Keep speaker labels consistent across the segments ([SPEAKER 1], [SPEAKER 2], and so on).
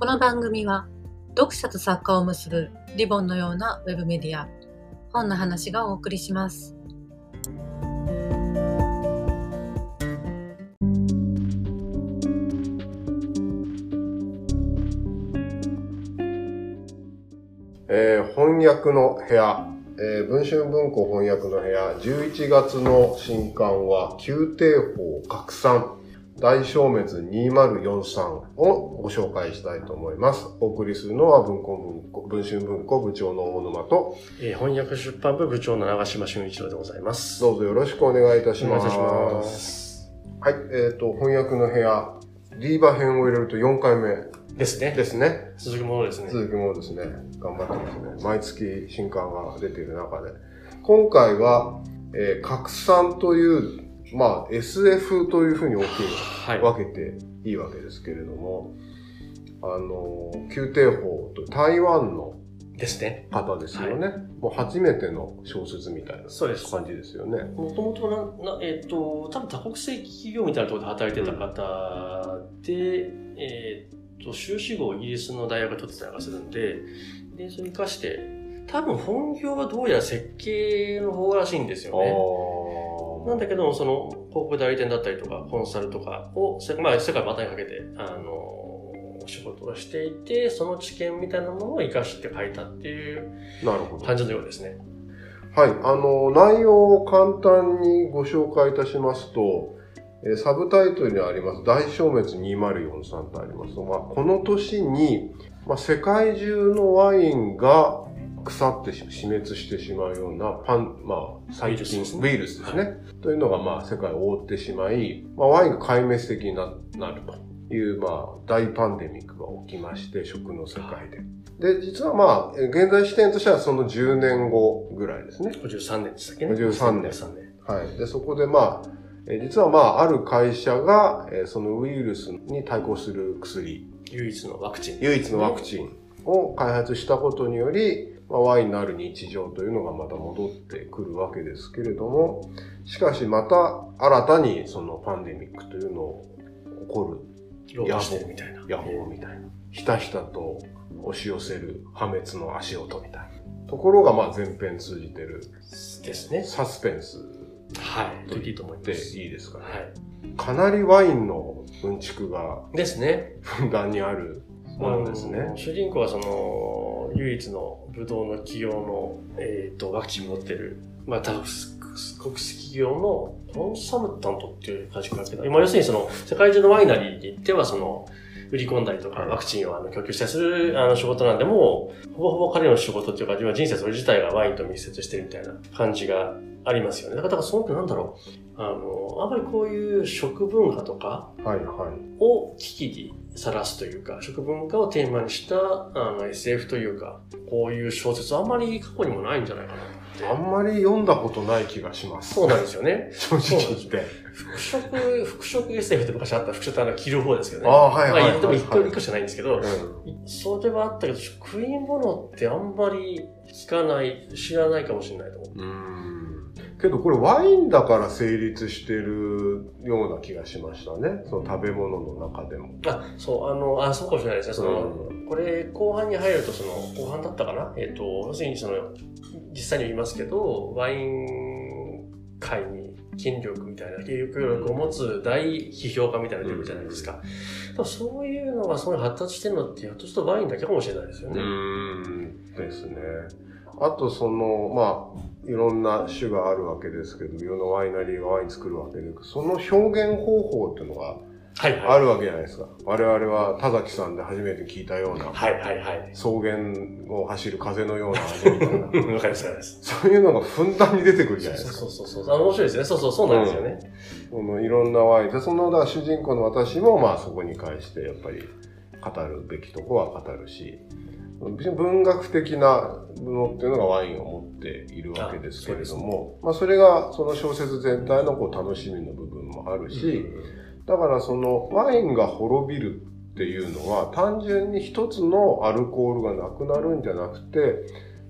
[SPEAKER 1] この番組は読者と作家を結ぶリボンのようなウェブメディア本の話がお送りします。
[SPEAKER 2] えー翻訳の部屋、えー文春文庫翻訳の部屋、11月の新刊は、宮廷法拡散、大消滅2043をご紹介したいと思います。お送りするのは文庫文庫、文春文庫部長の大沼と、
[SPEAKER 3] えー翻訳出版部部長の長島俊一郎でございます。
[SPEAKER 2] どうぞよろしくお願いいたします。
[SPEAKER 3] お願いいたします。
[SPEAKER 2] はい、えっ、と、翻訳の部屋、リーバ編を入れると4回目
[SPEAKER 3] ですね。
[SPEAKER 2] ですね。
[SPEAKER 3] 続きものですね。
[SPEAKER 2] 続きもですね、頑張ってますね。毎月新刊が出ている中で。今回は、えー拡散という、まあ、SF というふうに大き
[SPEAKER 3] はい。
[SPEAKER 2] く分けていいわけですけれども、あの、宮廷法と台湾の
[SPEAKER 3] ですね。
[SPEAKER 2] 方ですよね。もう初めての小説みたいな感じですよね。
[SPEAKER 3] もともとえっ、と、多分多国籍企業みたいなところで働いてた方で、えっ、と、修士号をイギリスの大学が取ってたりとかするんで、で、それに活かして、多分本業はどうやら設計の方らしいんですよね。
[SPEAKER 2] あ
[SPEAKER 3] なんだけども、その、広告代理店だったりとか、コンサルとかを、せまあ、世界またにかけて、あの、仕事をしていて、その知見みたいなものを活かして書いたっていう
[SPEAKER 2] あ、なるほど。
[SPEAKER 3] 感じのようですね。
[SPEAKER 2] はい、あの、内容を簡単にご紹介いたしますと、えーサブタイトルにあります、大消滅2043とあります。まあ、この年に、まあ、世界中のワインが腐ってし死滅してしまうようなパン、まあ、細菌、ウ
[SPEAKER 3] ウ
[SPEAKER 2] イルスですね。というのが、まあ、世界を覆ってしまい、まあ、ワインが壊滅的にななるという、まあ、大パンデミックが起きまして、食の世界で。で、実はまあ、えー現在視点としてはその10年後ぐらいですね。
[SPEAKER 3] 53年でしたっけね。
[SPEAKER 2] 53年
[SPEAKER 3] 53年。
[SPEAKER 2] はい。で、そこでまあ、えー実はまあ、ある会社が、えーそのウイルスに対抗する薬、
[SPEAKER 3] 唯一のワクチン。
[SPEAKER 2] 唯一のワクチンを開発したことにより、まあ、ワインのある日常というのがまた戻ってくるわけですけれども、しかしまた新たにそのパンデミックというのを起こる
[SPEAKER 3] ロードしてるみたいな。
[SPEAKER 2] 野望みたいな。ひたひたと押し寄せる破滅の足音みたいな。ところがまあ前編通じてる
[SPEAKER 3] ですね。
[SPEAKER 2] サスペンス
[SPEAKER 3] はい。と言って。いい
[SPEAKER 2] で
[SPEAKER 3] す
[SPEAKER 2] かね。
[SPEAKER 3] はい。
[SPEAKER 2] かなりワインのうんちくが
[SPEAKER 3] ですね。
[SPEAKER 2] ふんだんにあるものですね。
[SPEAKER 3] 主人公はその、唯一のブドウの企業の、えっ、と、ワクチンを持ってる、まあ、多国籍企業のコンサルタントっていう感じかけど、今要するにその、世界中のワイナリーに行ってはその、売り込んだりとか、
[SPEAKER 2] はい
[SPEAKER 3] ワクチンをあの供給したりするあの仕事なんで、もう、ほぼほぼ彼の仕事っていうか、今人生それ自体がワインと密接してるみたいな感じがありますよね。だから、だからそのってなんだろう。あの、あんまりこういう食文化とか、
[SPEAKER 2] はいはい。
[SPEAKER 3] を危機にさらすというか、食文化をテーマにしたあの SF というか、こういう小説あんまり過去にもないんじゃないかな。
[SPEAKER 2] あんまり読んだことない気がします。
[SPEAKER 3] そうなんですよね。
[SPEAKER 2] 正直言って。
[SPEAKER 3] 服飾、服飾 SF って昔あった服飾ってあの着る方ですけどね。
[SPEAKER 2] ああはいはいはい
[SPEAKER 3] まあ、でも一個一個しかないんですけど、
[SPEAKER 2] うん。
[SPEAKER 3] それはあったけど、食い物ってあんまり聞かない、知らないかもしれないと思う。
[SPEAKER 2] うけどこれワインだから成立してるような気がしましたね。その食べ物の中でも。
[SPEAKER 3] あ、そう、あの、あ、そうかもしれないですね。その、これ、後半に入ると、その、後半だったかな？えっ、と、要するに、その、実際に言いますけど、ワイン界に権力みたいな、影響力を持つ大批評家みたいなのが出るじゃないですか。でもそういうのが、そういう発達してるのって、ひょっとするとワインだけかもしれないですよ
[SPEAKER 2] う
[SPEAKER 3] ね。
[SPEAKER 2] ーんですね。あとその、まあ、いろんな種があるわけですけど、いろんなワイナリーがワイン作るわけで、その表現方法っていうのが
[SPEAKER 3] はいはい。
[SPEAKER 2] あるわけじゃないですか。我々は田崎さんで初めて聞いたような、
[SPEAKER 3] はいはいはい。
[SPEAKER 2] 草原を走る風のような味みたいな。
[SPEAKER 3] わかります。
[SPEAKER 2] そういうのがふんだんに出てくるじゃないですか。
[SPEAKER 3] そうそうそうそう。面白いですね。そうそう、そうなんですよね。
[SPEAKER 2] そのいろんなワインで、そのだ主人公の私もまあそこに関してやっぱり語るべきとこは語るし、文学的なものっていうのがワインを持っているわけですけれども、まあそれがその小説全体のこう楽しみの部分もあるし、だからそのワインが滅びるっていうのは単純に一つのアルコールがなくなるんじゃなくて、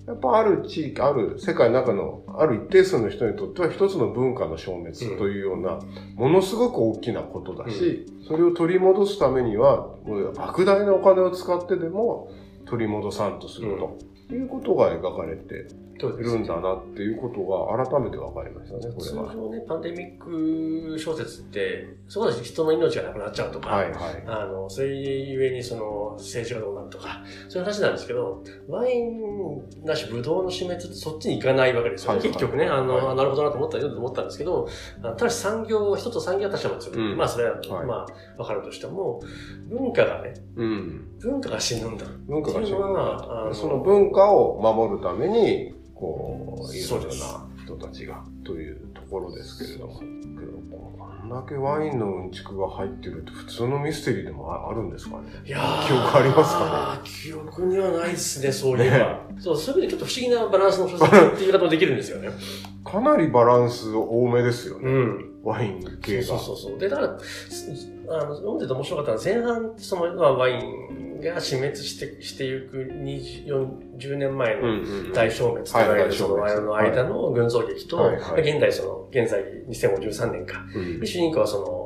[SPEAKER 2] やっぱある地域、ある世界の中のある一定数の人にとっては一つの文化の消滅というような、ものすごく大きなことだし、それを取り戻すためには、莫大なお金を使ってでも取り戻さんとすると。いうことが描かれているんだなっていうことが改めて分かりましたね、これは。
[SPEAKER 3] 通常ね、パンデミック小説って、そこだし人の命がなくなっちゃうとか、
[SPEAKER 2] はいはい。
[SPEAKER 3] あの、それゆえにその政治がどうなるとか、そういう話なんですけど、ワインなしブドウの死滅ってそっちに行かないわけですよ、
[SPEAKER 2] はいはい
[SPEAKER 3] 結局ね、あの、
[SPEAKER 2] はい
[SPEAKER 3] なるほどなと思ったよと思ったんですけど、あただし産業、一つ産業は確かなんですよ。
[SPEAKER 2] うん
[SPEAKER 3] まあそれは、
[SPEAKER 2] はい
[SPEAKER 3] まあわかるとしても、文化がね、
[SPEAKER 2] うん。
[SPEAKER 3] 文化が死ぬんだ。
[SPEAKER 2] 文化が死ぬ
[SPEAKER 3] っていうのはあの
[SPEAKER 2] その文化を守るために、こう、いろいろな人たちが、というところですけれども。けど、こんだけワインのうんちくが入ってるって普通のミステリーでもああるんですかね？
[SPEAKER 3] いやー
[SPEAKER 2] 記憶ありますか
[SPEAKER 3] ね？記憶にはないですね、そういえば。そう、そういう意味でちょっと不思議なバランスの小説っていう言い方もできるんですよね。
[SPEAKER 2] かなりバランス多めですよね。
[SPEAKER 3] うん。
[SPEAKER 2] ワイン系が。
[SPEAKER 3] そうそうそう。で、だから、すあの、読んでて面白かったのは、前半、その、まあ、ワインが死滅して、していく20、40年前
[SPEAKER 2] うん
[SPEAKER 3] の
[SPEAKER 2] うん。
[SPEAKER 3] 大消滅と言われる、
[SPEAKER 2] はい
[SPEAKER 3] その、間の群像劇と、現代、その、現在2053年か。主人公はその、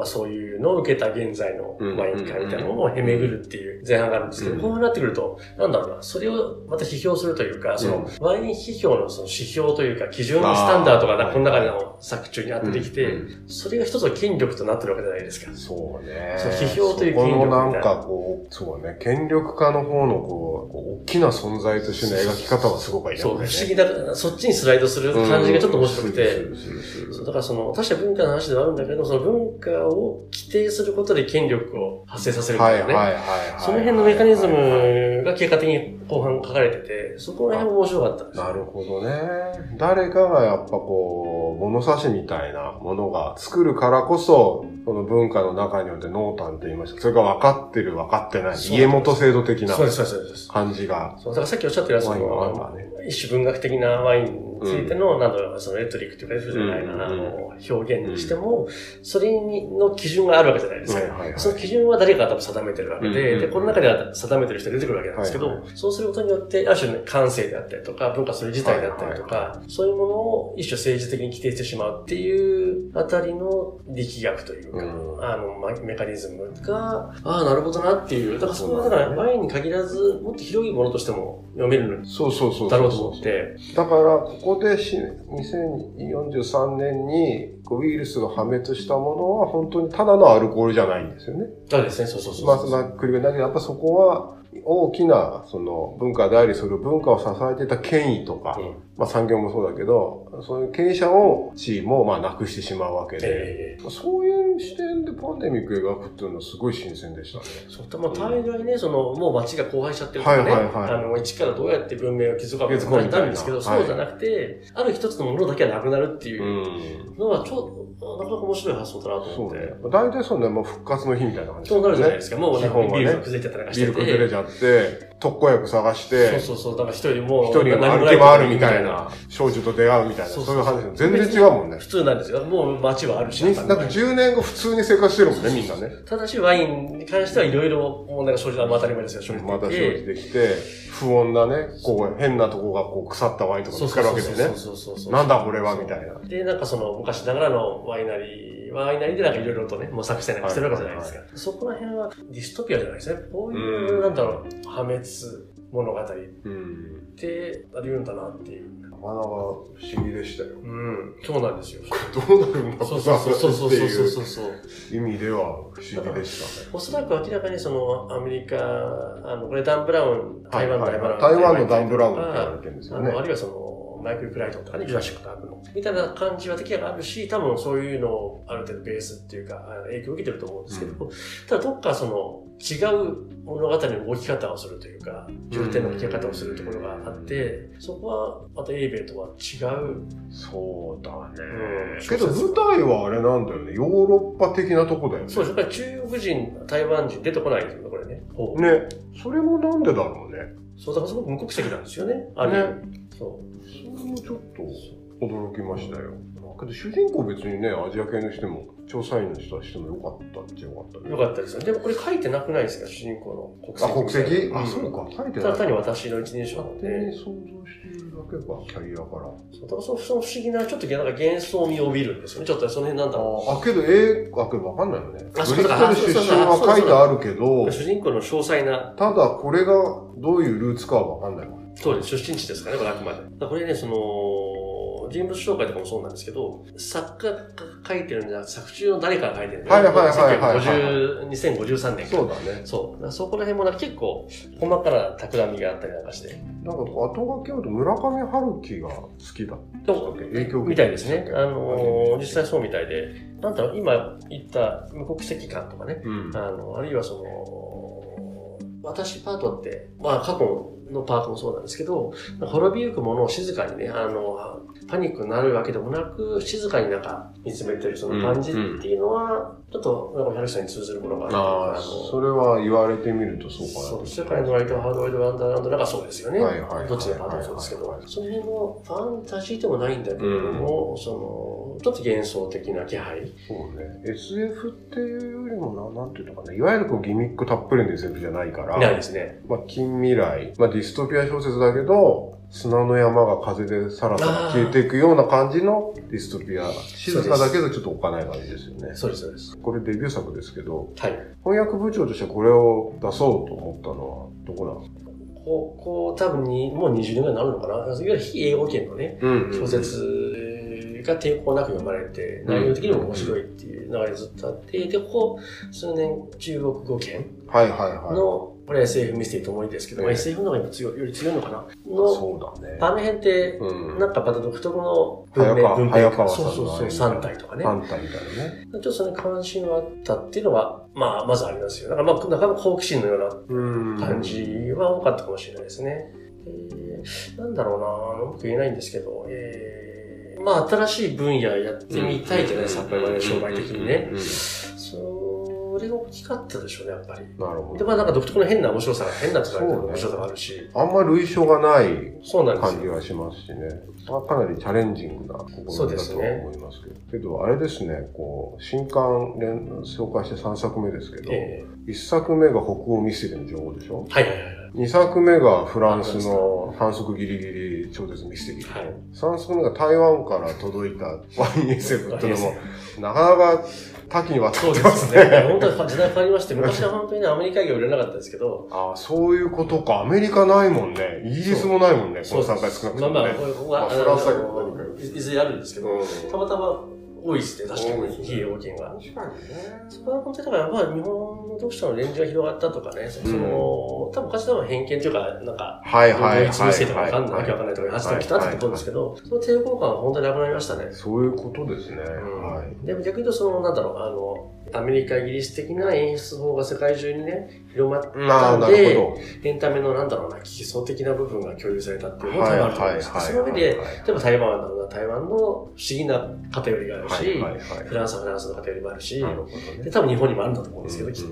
[SPEAKER 3] まあそういうのを受けた現在のワイン会みたいなのをへめぐるっていう前半があるんですけど、
[SPEAKER 2] うん。
[SPEAKER 3] 後半になってくると、なんだろうな、それをまた批評するというか、その、ワイン批評のその指標というか、基準、スタンダードがこの中の作中にあってできて、
[SPEAKER 2] うん
[SPEAKER 3] それが一つの権力となってるわけじゃないですか。
[SPEAKER 2] そうね。
[SPEAKER 3] そう批評という権力みたいな。
[SPEAKER 2] のなんかこう、そうね、権力家の方のこう、こう大きな存在としての描き方はすごくいいね。
[SPEAKER 3] そう、不思議な、そっちにスライドする感じがちょっと面白くて、だからその、確かに文化の話ではあるんだけど、その文化を規定することで権力を発生させるみたいなね。
[SPEAKER 2] はいはい。
[SPEAKER 3] その辺のメカニズムが結果的に後半書かれてて、そこら辺も面白かったです。
[SPEAKER 2] なるほどね。誰かがやっぱこう、物差しみたいなものが作るからこそ、その文化の中によって濃淡と言いました。それが分かってる分かってない。家元制度的な
[SPEAKER 3] そうです、そうですそうです。
[SPEAKER 2] 感じが。
[SPEAKER 3] そう、だからさっきおっしゃってるやつ
[SPEAKER 2] ワインはある
[SPEAKER 3] の
[SPEAKER 2] わね、
[SPEAKER 3] 一種文学的なワインについての、なんだろう、そのレトリックというか、レトリックじゃないな、
[SPEAKER 2] うん
[SPEAKER 3] あの、表現にしても、それにの基準があるわけじゃないですか。その基準は誰かが多分定めてるわけで、
[SPEAKER 2] うん
[SPEAKER 3] で、この中では定めてる人が出てくるわけなんですけど、そうすることによって、ある種の感性であったりとか、文化それ自体であったりとか、
[SPEAKER 2] はい
[SPEAKER 3] そういうものを一種政治的に規定してしまうっていうあたりの力学というか、
[SPEAKER 2] うん。
[SPEAKER 3] あの、まメカニズムが、ああ、なるほどなっていう、だからそこはだからワインに限らず、もっと広いものとしても読める
[SPEAKER 2] そうそうそうそう。
[SPEAKER 3] だろうと思って、
[SPEAKER 2] だから、ここでし2043年にウイルスが破滅したものは本当にただのアルコールじゃないんですよね。
[SPEAKER 3] そうですね、そうそうそう
[SPEAKER 2] まあ。まあ、繰りだけど、やっぱそこは大きなその文化であり、それを文化を支えていた権威とか、
[SPEAKER 3] うん
[SPEAKER 2] まあ産業もそうだけど、そういう権威者を地位もまあなくしてしまうわけで、
[SPEAKER 3] ええ
[SPEAKER 2] そういう視点でパンデミック描くっていうのはすごい新鮮でしたね。
[SPEAKER 3] そうまあ、大概ね、その、もう街が荒廃しちゃってるとかね、
[SPEAKER 2] はいはいはい
[SPEAKER 3] あの、一からどうやって文明を築くかみたんですけど、そうじゃなくて、ある一つのものだけはなくなるっていう
[SPEAKER 2] うん。
[SPEAKER 3] のは、ちょっと、なかなか面白い発想だなと思って。
[SPEAKER 2] 大体そうね、もう復活の日みたいな感じ、
[SPEAKER 3] そうなるじゃないですか。もう
[SPEAKER 2] ね
[SPEAKER 3] ビールが崩れちゃったりなんかして
[SPEAKER 2] ビル
[SPEAKER 3] て。
[SPEAKER 2] 崩れちゃって、特効薬探して、
[SPEAKER 3] そうそうそう。だから一人もう、
[SPEAKER 2] 一人歩き回るみたいな、少女と出会うみたいな、そういう話全然違うもんね。
[SPEAKER 3] 普通なんですよ。もう街はあるし。
[SPEAKER 2] になんか10年後普通に生活してるもんね、みんなね。
[SPEAKER 3] ただし、ワインに関してはいろいろ問題が生じたのは当たり前ですよ、生じていて
[SPEAKER 2] また生じてきて、不穏なね、こう変なとこがこう腐ったワインとか見つかるわけでね。
[SPEAKER 3] そうそうそうそう
[SPEAKER 2] なんだこれはみたいな。
[SPEAKER 3] で、なんかその昔ながらのワイナリー、ワイナリーでなんかいろいろとね、模索したりなんかしてるわけじゃないですか。そこら辺はディストピアじゃないですね。こういう、
[SPEAKER 2] うん
[SPEAKER 3] なんだろう、破滅物語っ
[SPEAKER 2] うん。
[SPEAKER 3] てあり得るんだなっていう。
[SPEAKER 2] なかなか不思議でしたよ。
[SPEAKER 3] うん、そうなんですよ。
[SPEAKER 2] どうなるんだ
[SPEAKER 3] そうそうそうそうそうそう
[SPEAKER 2] いう
[SPEAKER 3] そうそう。
[SPEAKER 2] 意味では不思議でしたね。
[SPEAKER 3] おそらく明らかにそのアメリカ、あの、これダン・ブラウン、台湾の
[SPEAKER 2] はい
[SPEAKER 3] ダン・ブラウン。
[SPEAKER 2] 台湾のダン・ブラウンって言われてるんですよね
[SPEAKER 3] あ。るいはその、マイクル・クライトンとかね、ジュラシック・パークの、みたいな感じは的にはあるし、多分そういうのをある程度ベースっていうか、影響を受けてると思うんですけど、ただどっかその、違う物語の動き方をするというか、重点の置き方をするところがあって、そこはまたエイベイとは違う。
[SPEAKER 2] そうだね
[SPEAKER 3] うん。
[SPEAKER 2] けど舞台はあれなんだよね。ヨーロッパ的なとこだよね。
[SPEAKER 3] そうです。やっぱり中国人、台湾人出てこないんですよね、これね。
[SPEAKER 2] ね。それもなんでだろうね。
[SPEAKER 3] そう、だからすごく無国籍なんですよね。ある意味そう。
[SPEAKER 2] それもちょっと驚きましたよ。けど主人公別にね、アジア系の人も、調査員の人はしてもよかったっちゃよかったね。
[SPEAKER 3] よかったですよ。でもこれ書いてなくないですか？主人公の国籍。
[SPEAKER 2] あ、国籍、
[SPEAKER 3] うん
[SPEAKER 2] あ、そうか。書いてない。
[SPEAKER 3] ただ単に私の一人称なの
[SPEAKER 2] 勝手に
[SPEAKER 3] で、
[SPEAKER 2] 想像しているだけか、キャリアから。
[SPEAKER 3] そうだからその不思議な、ちょっとなんか幻想味を帯びるんですよね。ちょっとその辺なんだろ
[SPEAKER 2] あ、けど、ええ、あ、けどわかんないよね。ブリストル出身は書いてあるけど
[SPEAKER 3] う。、主人公の詳細な、
[SPEAKER 2] ただこれがどういうルーツかはわかんないわ。
[SPEAKER 3] そうです、出身地ですからね、これあくまで。これね、その、人物紹介とかもそうなんですけど、作家が書いてるんじゃなくて、作中の誰かが書いてるんで、
[SPEAKER 2] はいはいはいはいはい
[SPEAKER 3] 1950 2053年か
[SPEAKER 2] そうだね。
[SPEAKER 3] そう。そこら辺もなんか結構、細かな企みがあったりなんかして。
[SPEAKER 2] なんか後書き読むと村上春樹が好きだったっけ？影響
[SPEAKER 3] みたいですね。あのー実際
[SPEAKER 2] そ
[SPEAKER 3] そうみたいで、なんだろう、今言った無国籍感とかね、
[SPEAKER 2] うん。
[SPEAKER 3] あの、あるいはその、私パートって、まあ過去のパートもそうなんですけど、滅びゆくものを静かにね、あの、パニックになるわけでもなく、静かになんか見つめてるその感じっていうのは、ちょっと、なんか、ヒャルさんに通ずるものがある
[SPEAKER 2] ああ、
[SPEAKER 3] の
[SPEAKER 2] それは言われてみるとそうかな
[SPEAKER 3] そう、
[SPEAKER 2] と。
[SPEAKER 3] 世界のライト、ハードワイド・ワンダーランドなんかそうですよね。
[SPEAKER 2] はいはいはい
[SPEAKER 3] どっちのパートもそうですけど
[SPEAKER 2] はいはい、
[SPEAKER 3] その辺のファンタジーでもないんだけれども、その、ちょっと幻想的な気配。
[SPEAKER 2] そうね。SF っていうよりもな、なんていうのかな。いわゆるこうギミックたっぷりの SF じゃないから。
[SPEAKER 3] ないですね。
[SPEAKER 2] まあ、近未来、まあ、ディストピア小説だけど、砂の山が風でさらさら消えていくような感じのディストピア。静かだけどちょっとおっかない感じですよね。
[SPEAKER 3] そうです、そうです。
[SPEAKER 2] これデビュー作ですけど、
[SPEAKER 3] はい。
[SPEAKER 2] 翻訳部長としてこれを出そうと思ったのはどこなんですか？
[SPEAKER 3] こう、こう、多分に、もう20年ぐらいになるのかな。いわゆる非英語圏のね、
[SPEAKER 2] うん
[SPEAKER 3] 小説が抵抗なく読まれて、内容的にも面白いっていう流れずっとあって、で、ここ数年中国語圏
[SPEAKER 2] はいはいはい。
[SPEAKER 3] の、これは SF ミステリーと思いですけど、まあ
[SPEAKER 2] ええ
[SPEAKER 3] SF の方が今強い、より強いのかなの、
[SPEAKER 2] そうだね。
[SPEAKER 3] あの辺って、
[SPEAKER 2] うん。
[SPEAKER 3] なんかまた独特の文明、文明
[SPEAKER 2] 早川さんの
[SPEAKER 3] そうそうそう、三体とかね。
[SPEAKER 2] 反対みたいなね。
[SPEAKER 3] ちょっとその関心はあったっていうのは、まあ、まずありますよ。だからまあ、なかなか好奇心のよう
[SPEAKER 2] うん
[SPEAKER 3] な感じは多かったかもしれないですね。えーなんだろうなうまく言えないんですけど、えーまあ、新しい分野やってみたいじゃないですか、やっぱり商売的にね。
[SPEAKER 2] うん
[SPEAKER 3] それが大きかったでしょうね、やっぱり。で、
[SPEAKER 2] なるほど。
[SPEAKER 3] まあなんか独特の変な面白さが、変な使い方の面白さがあるし。
[SPEAKER 2] あんま類書がない。感じがしますしね。まあかなりチャレンジングな試みだとは思いますけど。けど、あれですね、こう、新刊連紹介して3作目ですけど、
[SPEAKER 3] え
[SPEAKER 2] 1作目が北欧ミステリーの情報でしょ？
[SPEAKER 3] ーはいはいはいはい。
[SPEAKER 2] 2作目がフランスの反則ギリギリ超絶ミステリー。
[SPEAKER 3] はい
[SPEAKER 2] 3作目が台湾から届いたワイン SF っていうのも、なかなか多岐にわた
[SPEAKER 3] そうで
[SPEAKER 2] ってます
[SPEAKER 3] すね。
[SPEAKER 2] ね。
[SPEAKER 3] 本当に時代変わりまして、昔は本当にね、アメリカ業売れなかったですけど、
[SPEAKER 2] ああ、そういうことか。アメリカないもんね。イギリスもないもんね。この3回少なくともね
[SPEAKER 3] まあまあ、。これここは、
[SPEAKER 2] まあフランスだけどか
[SPEAKER 3] いずれあるんですけど、
[SPEAKER 2] うん
[SPEAKER 3] たまたま多いですね、確かに、非英語圏が。
[SPEAKER 2] 確かにね。
[SPEAKER 3] そこは本当にだから、まあ、日本の読者のレンジが広がったとかね、その、多分昔多分偏見というか、なんか、
[SPEAKER 2] はいはいはい。
[SPEAKER 3] ドイツ優勢とかわかんない、
[SPEAKER 2] はい
[SPEAKER 3] わけわかんないとか、発展来たってことですけど、その抵抗感は本当になくなりましたね。
[SPEAKER 2] そういうことですね。
[SPEAKER 3] うん
[SPEAKER 2] はい。
[SPEAKER 3] でも逆に言うと、その、なんだろう、あの、アメリカ、イギリス的な演出法が世界中にね、広まっ
[SPEAKER 2] ああ、なるほ
[SPEAKER 3] エンタメのなんだろうな、基礎的な部分が共有されたっていう
[SPEAKER 2] ど。
[SPEAKER 3] のも
[SPEAKER 2] はい
[SPEAKER 3] 台湾あると思
[SPEAKER 2] いはい。
[SPEAKER 3] その上で、例えば台湾はなんだろうな、台湾の不思議な偏りがあるし。フランスはフランスの偏りもあるし、で、
[SPEAKER 2] ね。
[SPEAKER 3] 多分日本にもあるんだと思うんですけど、きっ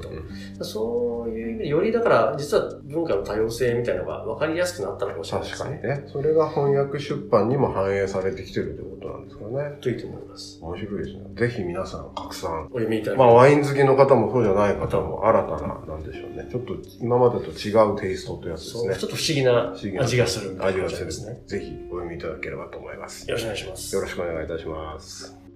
[SPEAKER 3] とそういう意味で、よりだから、実は文化の多様性みたいなのが分かりやすくなったのかもしれないで
[SPEAKER 2] 確
[SPEAKER 3] すね。
[SPEAKER 2] かにね。それが翻訳出版にも反映されてきてるということなんですかね。
[SPEAKER 3] といいと思います。
[SPEAKER 2] 面白いですね。ぜひ皆さん、拡散。
[SPEAKER 3] お読みいただき
[SPEAKER 2] まあ、ワイン好きの方もそうじゃない方も新たな、なんでしょうね。ちょっと今までと違うテイストというやつですね
[SPEAKER 3] ち。ょっと
[SPEAKER 2] 不思議な
[SPEAKER 3] 味がするみたいな感
[SPEAKER 2] 味がする
[SPEAKER 3] じですね。
[SPEAKER 2] ぜひお読みいただければと思います。
[SPEAKER 3] よろしくお願いします
[SPEAKER 2] よ。ろしくお願いいたします。